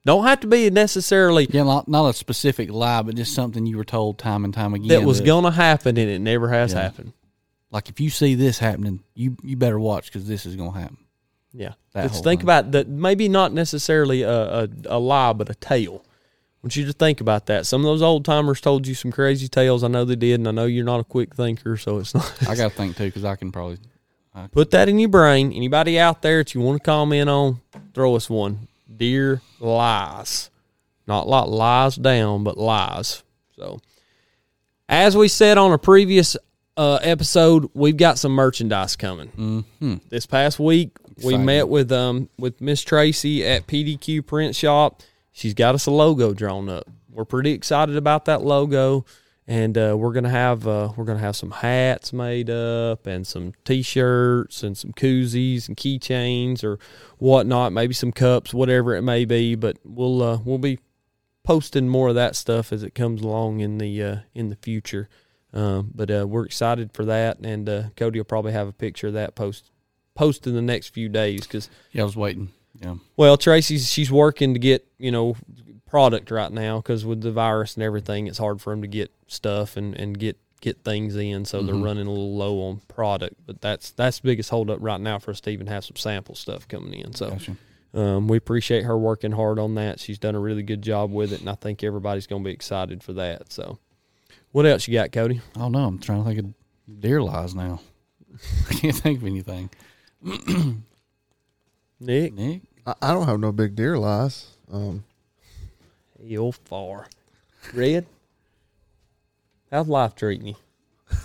Don't have to be necessarily Yeah, not, not a specific lie, but just something you were told time and time again. that was going to happen and it never has Yeah. happened. Like if you see this happening, you you better watch because this is going to happen. Yeah. Let's think thing. about that. Maybe not necessarily a, a, a lie, but a tale. I want you to think about that. Some of those old timers told you some crazy tales. I know they did, and I know you're not a quick thinker, so it's not. I got to think too because I can probably. Put that in your brain. Anybody out there that you want to comment on, throw us one. Deer lies. Not lot lies down, but lies. So, as we said on a previous uh, episode, we've got some merchandise coming. hmm This past week, we met with um with Miss Tracy at PDQ Print Shop. She's got us a logo drawn up. We're pretty excited about that logo, and uh, we're gonna have uh, we're gonna have some hats made up and some T-shirts and some koozies and keychains or whatnot. Maybe some cups, whatever it may be. But we'll uh, we'll be posting more of that stuff as it comes along in the uh, in the future. Um, but uh, we're excited for that, and uh, Cody will probably have a picture of that post post in the next few days because Yeah, I was waiting. Yeah. well, Tracy's she's working to get you know product right now because with the virus and everything, it's hard for them to get stuff and, and get get things in, so they're Mhm. running a little low on product. But that's that's the biggest holdup right now for us to even have some sample stuff coming in. So Gotcha. um, we appreciate her working hard on that. She's done a really good job with it, and I think everybody's going to be excited for that. So, what else you got, Cody? I don't know. I'm trying to think of deer lies now. I can't think of anything. Nick, Nick, I, I don't have no big deer lies. Um, you're far. Red, how's life treating you?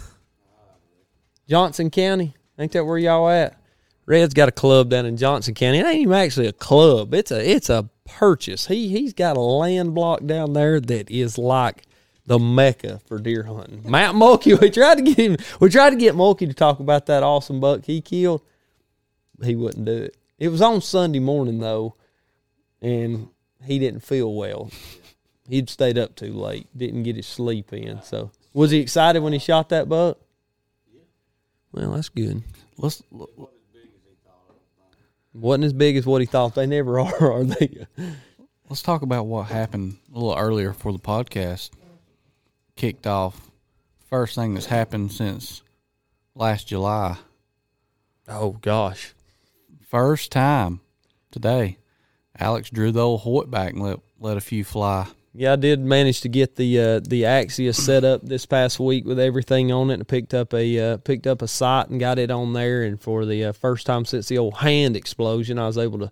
Johnson County, ain't that where y'all at? Red's got a club down in Johnson County. It ain't even actually a club. It's a it's a purchase. He he's got a land block down there that is like the mecca for deer hunting. Mount Mulkey, we tried to get him. We tried to get Mulkey to talk about that awesome buck he killed. He wouldn't do it. It was on Sunday morning though, and he didn't feel well. He'd stayed up too late, didn't get his sleep in. So, was he excited when he shot that buck? Well, that's good. let's wasn't as big as what he thought. They never are, are they? let's talk about what happened a little earlier for the podcast. Kicked off. First thing that's happened since last July. Oh gosh, First time today. Alex drew the old Hoyt back and let let a few fly. yeah, I did manage to get the uh, the Axius set up this past week with everything on it, and picked up a uh, picked up a sight and got it on there. And for the uh, first time since the old hand explosion, I was able to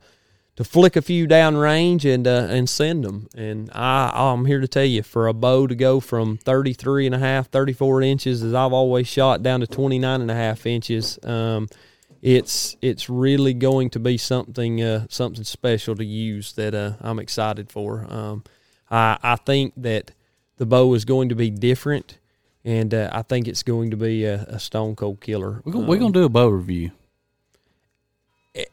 to flick a few down range and uh, and send them. And I I'm here to tell you, for a bow to go from 33 and a half, 34 inches, as I've always shot, down to 29 and a half inches. Um, it's it's really going to be something uh, something special to use that uh, I'm excited for. Um, I I think that the bow is going to be different, and uh, I think it's going to be a, a stone cold killer. We're gonna, we're gonna do a bow review.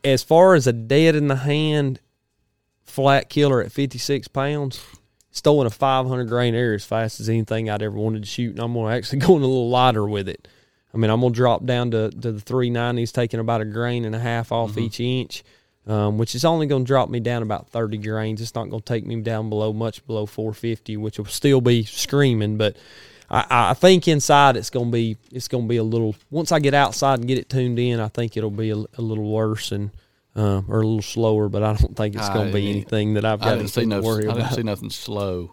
As far as a dead in the hand flat killer at 56 pounds, throwing a 500 grain air as fast as anything I'd ever wanted to shoot, and I'm going to actually go in a little lighter with it. I mean, I'm going to drop down to, to the 390s, taking about a grain and a half off each inch, um, which is only going to drop me down about 30 grains. It's not going to take me down below much below 450, which will still be screaming, but I, I think inside it's gonna be it's gonna be a little. Once I get outside and get it tuned in, I think it'll be a, a little worse and uh, or a little slower. But I don't think it's gonna I- be anything that I've I got didn't see no. to worry I didn't about. see nothing slow.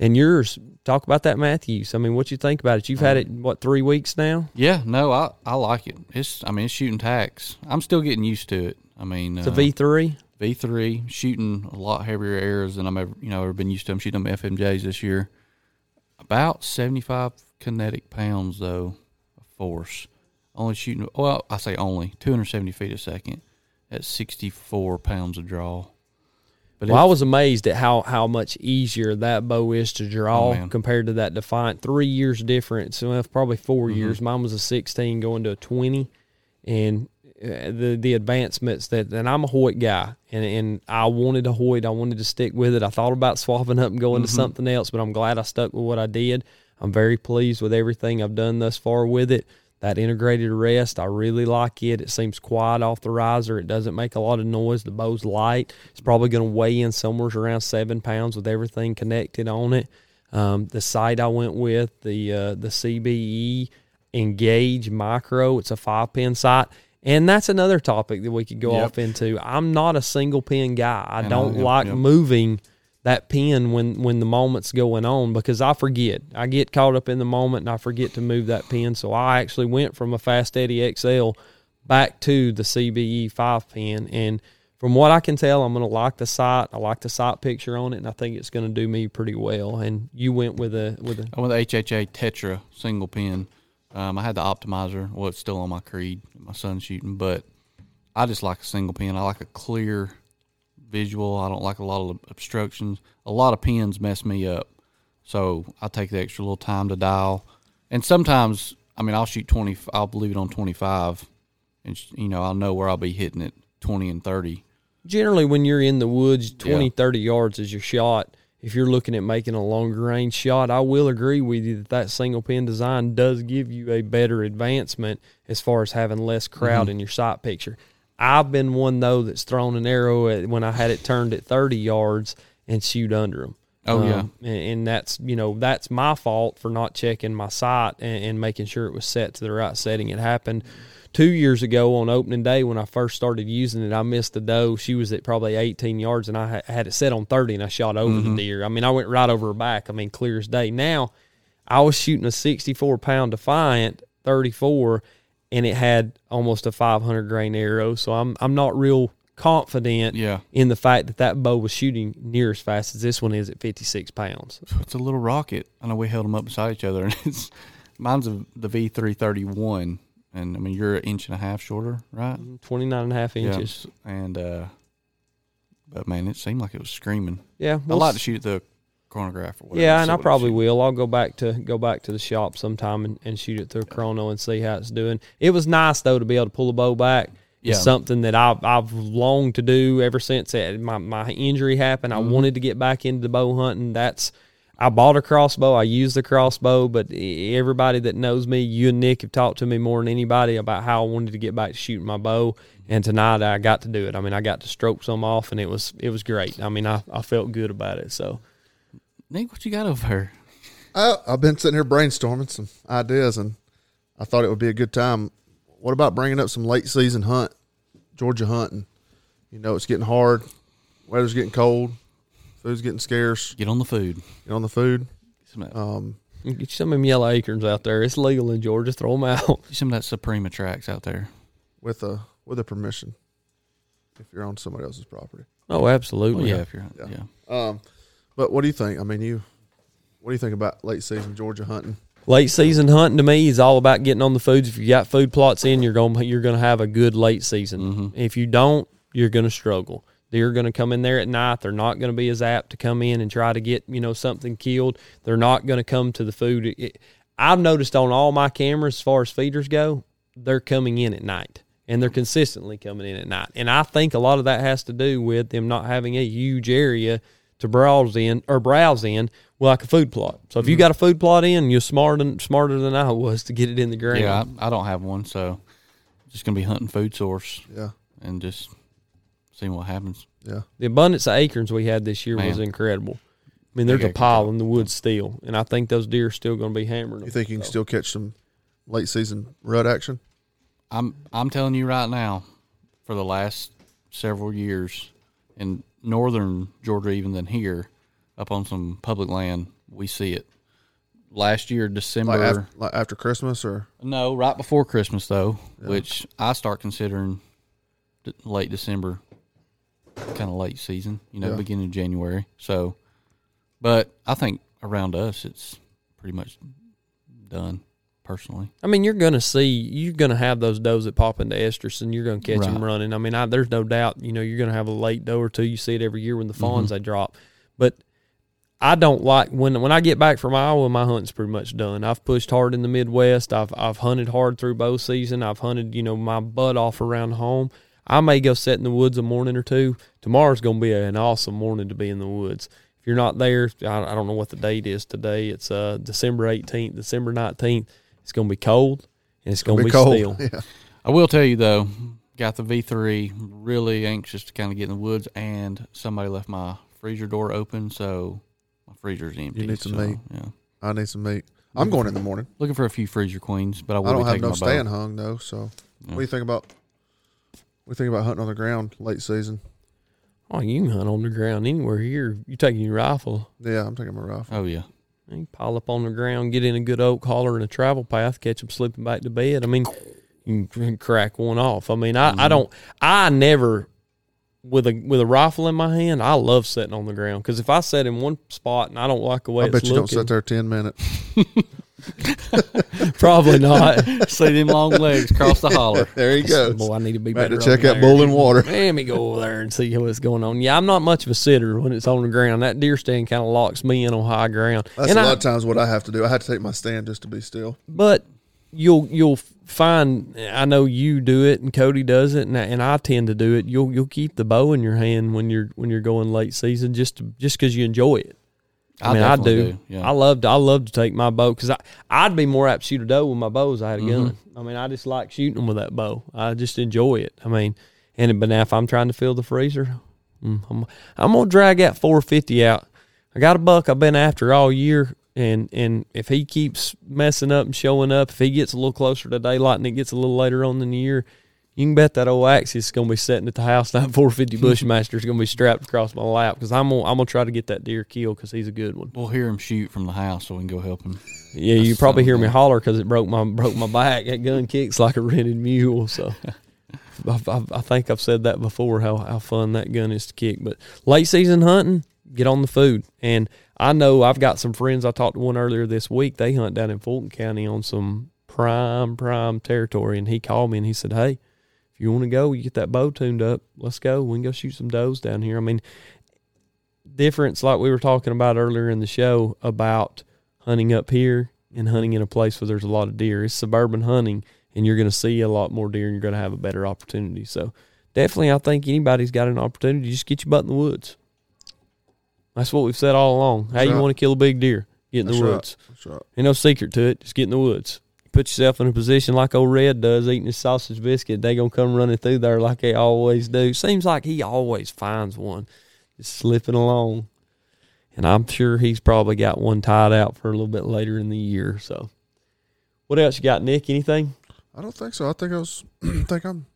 And yours, talk about that Mathews. I mean, what you think about it? You've had it what three weeks now? Yeah, no, I I like it. It's I mean it's shooting tacks. I'm still getting used to it. I mean It's a uh, V three. V three shooting a lot heavier arrows than I'm ever you know ever been used to. I'm shooting them FMJs this year. About seventy five kinetic pounds though of force. Only shooting well I say only two hundred seventy feet a second at sixty four pounds of draw. But Well, I was amazed at how, how much easier that bow is to draw Oh, compared to that Defiant. Three years difference, well, probably 4 Mm-hmm. years. Mine was a 16 going to a 20, and the the advancements that and I'm a Hoyt guy, and and I wanted a Hoyt. I wanted to stick with it. I thought about swapping up and going Mm-hmm. to something else, but I'm glad I stuck with what I did. I'm very pleased with everything I've done thus far with it. That integrated rest, I really like it. It seems quiet off the riser. It doesn't make a lot of noise. The bow's light. It's probably going to weigh in somewhere around seven pounds with everything connected on it. Um, the sight I went with, the uh, the CBE Engage Micro, it's a five pin sight. And that's another topic that we could go Yep. off into. I'm not a single pin guy. I And don't I- yep, like yep. moving that pin when when the moment's going on because I forget. I get caught up in the moment and I forget to move that pin. So I actually went from a Fast Eddie XL back to the CBE five pin and from what I can tell, I'm going to like the sight. I like the sight picture on it, and I think it's going to do me pretty well. And you went with a with a I went with the HHA Tetra single pin. Um, I had the optimizer. Well, it's still on my Creed. My son's shooting, but I just like a single pin. I like a clear visual. I don't like a lot of obstructions. A lot of pins mess me up, so I take the extra little time to dial. And sometimes, I mean, I'll shoot twenty. I'll leave it on twenty five, and you know, I'll know where I'll be hitting it twenty and thirty. generally when you're in the woods 20 Yeah. 30 yards is your shot if you're looking at making a longer range shot i will agree with you that that single pin design does give you a better advancement as far as having less crowd Mm-hmm. in your sight picture i've been one though that's thrown an arrow at, when i had it turned at 30 yards and shoot under them Oh, yeah. and, and that's you know that's my fault for not checking my sight and, and making sure it was set to the right setting it happened two years ago on opening day when I first started using it, I missed the doe. She was at probably 18 yards, and I had it set on 30, and I shot over the mm-hmm. deer. I mean, I went right over her back. I mean, clear as day. Now, I was shooting a 64 pound Defiant 34, and it had almost a 500 grain arrow. So I'm I'm not real confident Yeah. in the fact that that bow was shooting near as fast as this one is at 56 pounds. It's a little rocket. I know we held them up beside each other, and it's mine's a, the V three thirty one, and I mean you're an inch and a half shorter, right? 29 and a half inches. Yeah. And uh, but man, it seemed like it was screaming. Yeah, I we'll like s- to shoot the chronograph or whatever. Yeah, and I probably will. I'll go back to go back to the shop sometime and, and shoot it through chrono and see how it's doing. It was nice though to be able to pull a bow back. Yeah. It's something that I've I've longed to do ever since it, my my injury happened. Mm-hmm. I wanted to get back into the bow hunting. That's I bought a crossbow. I use the crossbow, but everybody that knows me, you and Nick have talked to me more than anybody about how I wanted to get back to shooting my bow. And tonight I got to do it. I mean, I got to stroke some off, and it was it was great. I mean, I, I felt good about it. So Nick, what you got over there? I, I've been sitting here brainstorming some ideas, and I thought it would be a good time. What about bringing up some late season hunt, Georgia hunting? You know, it's getting hard. Weather's getting cold. Food's getting scarce. Get on the food. Get on the food. Get some of that, Um, Get you some of them yellow acorns out there. It's legal in Georgia. Throw them out. get some of that Suprema tracks out there. with a with a permission, if you're on somebody else's property. Oh, Well, absolutely. yeah, if you're Yeah. yeah. Um, but what do you think? I mean, you, what do you think about late season Georgia hunting? Late season hunting to me is all about getting on the foods. If you got food plots in, you're going you're going to have a good late season. If you don't, you're going to struggle. They're going to come in there at night. They're not going to be as apt to come in and try to get you know something killed. They're not going to come to the food. It- I've noticed on all my cameras, as far as feeders go, they're coming in at night and they're consistently coming in at night. And I think a lot of that has to do with them not having a huge area to browse in or browse in like a food plot. So if you mm-hmm. got a food plot in, you're smarter smarter than I was to get it in the ground. Yeah, I, I don't have one, so just gonna be hunting food source Yeah, and just seeing what happens. yeah. The abundance of acorns we had this year was incredible. I mean, there's Big a pile in the woods still, and I think those deer are still going to be hammering them. You think you can So, still catch some late season rut action? I'm I'm telling you right now, for the last several years in northern Georgia, even than here, up on some public land, we see it. Last year, December. Like after, like after Christmas or No, right before Christmas though, Yeah. which I start considering late December, kind of late season. You know, Yeah. beginning of January. So, but I think around us, it's pretty much done. personally. I mean, you're gonna see, you're gonna have those does that pop into estrus, and you're gonna catch them running. I mean, I, there's no doubt. You know, you're gonna have a late doe or two. You see it every year when the mm-hmm. fawns they drop, but I don't like when when I get back from Iowa, my hunting's pretty much done. I've pushed hard in the Midwest. I've I've hunted hard through bow season. I've hunted, you know, my butt off around home. I may go sit in the woods a morning or two. Tomorrow's gonna be an awesome morning to be in the woods. If you're not there, I, I don't know what the date is today. It's uh December 18th, December 19th. It's gonna be cold and it's gonna, be, cold. still. Yeah. I will tell you though, got the V three. Really anxious to kind of get in the woods, and somebody left my freezer door open, so my freezer's empty. You need some so, meat. Yeah, I need some meat. I'm going in the morning. looking for a few freezer queens, but I will I don't be have no stand bow. hung though. So, Yeah. what do you think about? What do you think about hunting on the ground late season? Oh, you can hunt on the ground anywhere here. You taking your rifle. Yeah, I'm taking my rifle. Oh yeah, You can pile up on the ground, get in a good oak holler and a travel path, catch them slipping back to bed. I mean, you can crack one off. I mean, I, Mm-hmm. I don't, I never, with a with a rifle in my hand, I love sitting on the ground because if I sit in one spot and I don't like the way I it's bet you don't sit there ten minutes. probably not. see them long legs cross the holler. There he goes. Boy, I need to be Back better. to check out there. bull and water. Let me go over there and see what's going on. Yeah, I'm not much of a sitter when it's on the ground. That deer stand kind of locks me in on high ground. That's and a I- lot of times what I have to do. I have to take my stand just to be still. but you'll you'll find I know you do it and Cody does it and I, and I tend to do it. You'll you'll keep the bow in your hand when you're when you're going late season just to, just because you enjoy it. I, mean, I definitely do. Yeah. I love to, I love to take my bow because I I'd be more apt to shoot a doe with my bow as I had a gun. Mm-hmm. I mean, I just like shooting them with that bow. I just enjoy it. I mean, and but now if I'm trying to fill the freezer, mm, I'm I'm gonna drag that 450 out. I got a buck I've been after all year, and and if he keeps messing up and showing up, if he gets a little closer to daylight and it gets a little later on in the year, you can bet that old Axius is gonna be sitting at the house. That 450 Bushmaster is gonna be strapped across my lap because I'm gonna I'm gonna try to get that deer killed because he's a good one. We'll hear him shoot from the house, so we can go help him. Yeah, you probably hear me holler because it broke my broke my back. That gun kicks like a rented mule. So I, I, I think I've said that before how how fun that gun is to kick. But late season hunting, get on the food. And I know I've got some friends. I talked to one earlier this week. They hunt down in Fulton County on some prime prime territory, and he called me and he said, "Hey, if you want to go, you get that bow tuned up. Let's go. We can go shoot some does down here." I mean, difference like we were talking about earlier in the show about hunting up here and hunting in a place where there's a lot of deer. It's suburban hunting, and you're going to see a lot more deer, and you're going to have a better opportunity. So, definitely, I think anybody's got an opportunity. Just get your butt in the woods. That's what we've said all along. How That's you right. want to kill a big deer? Get in the That's right. woods. That's right. Ain't no secret to it. Just get in the woods. Put yourself in a position like old Red does, eating his sausage biscuit. They gonna come running through there like they always do. Seems like he always finds one, just slipping along. And I'm sure he's probably got one tied out for a little bit later in the year. So, what else you got, Nick? Anything? I don't think so. I think I was. I think I'm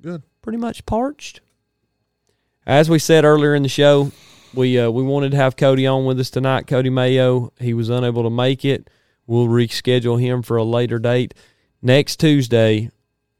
good. Pretty much parched. As we said earlier in the show, we uh, we wanted to have Cody on with us tonight. Cody Mayo, he was unable to make it. We'll reschedule him for a later date. Next Tuesday,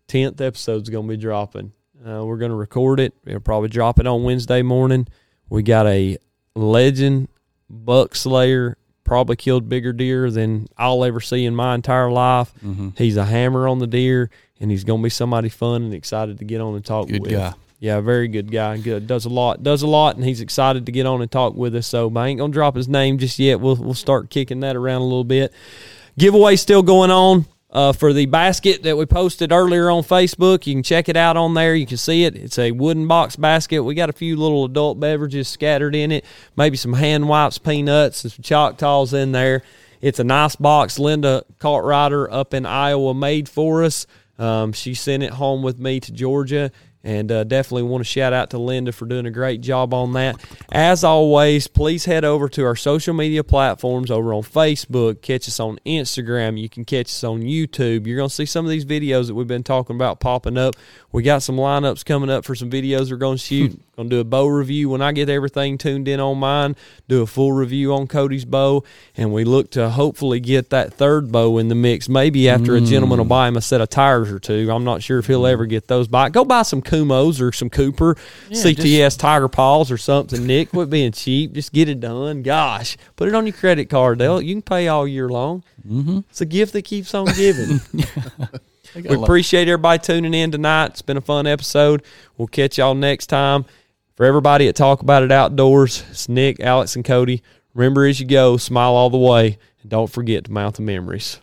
tenth episode's going to be dropping. Uh, we're going to record it. We'll probably drop it on Wednesday morning. We got a legend buck slayer. Probably killed bigger deer than I'll ever see in my entire life. Mm-hmm. He's a hammer on the deer, and he's going to be somebody fun and excited to get on and talk Good with. guy. Yeah, very good guy. Good. Does a lot. Does a lot, and he's excited to get on and talk with us. So I ain't gonna drop his name just yet. We'll we'll start kicking that around a little bit. Giveaway still going on uh, for the basket that we posted earlier on Facebook. You can check it out on there. You can see it. It's a wooden box basket. We got a few little adult beverages scattered in it. Maybe some hand wipes, peanuts, and some Choctaws in there. It's a nice box. Linda Cartwright up in Iowa made for us. Um, she sent it home with me to Georgia. And uh, definitely want to shout out to Linda for doing a great job on that. As always, please head over to our social media platforms over on Facebook. Catch us on Instagram. You can catch us on YouTube. You're going to see some of these videos that we've been talking about popping up. We got some lineups coming up for some videos we're going to shoot. going to do a bow review when I get everything tuned in on mine. Do a full review on Cody's bow, and we look to hopefully get that third bow in the mix. Maybe after a gentleman will buy him a set of tires or two. I'm not sure if he'll ever get those by. Go buy some Kumhos or some Cooper CTS Tiger Paws or something. Nick, quit being cheap. Just get it done. Gosh, put it on your credit card. They'll you can pay all year long. Mm-hmm. It's a gift that keeps on giving. We appreciate everybody tuning in tonight. It's been a fun episode. We'll catch y'all next time. For everybody at Talk About It Outdoors, it's Nick, Alex, and Cody. Remember as you go, smile all the way, and don't forget to mount the memories.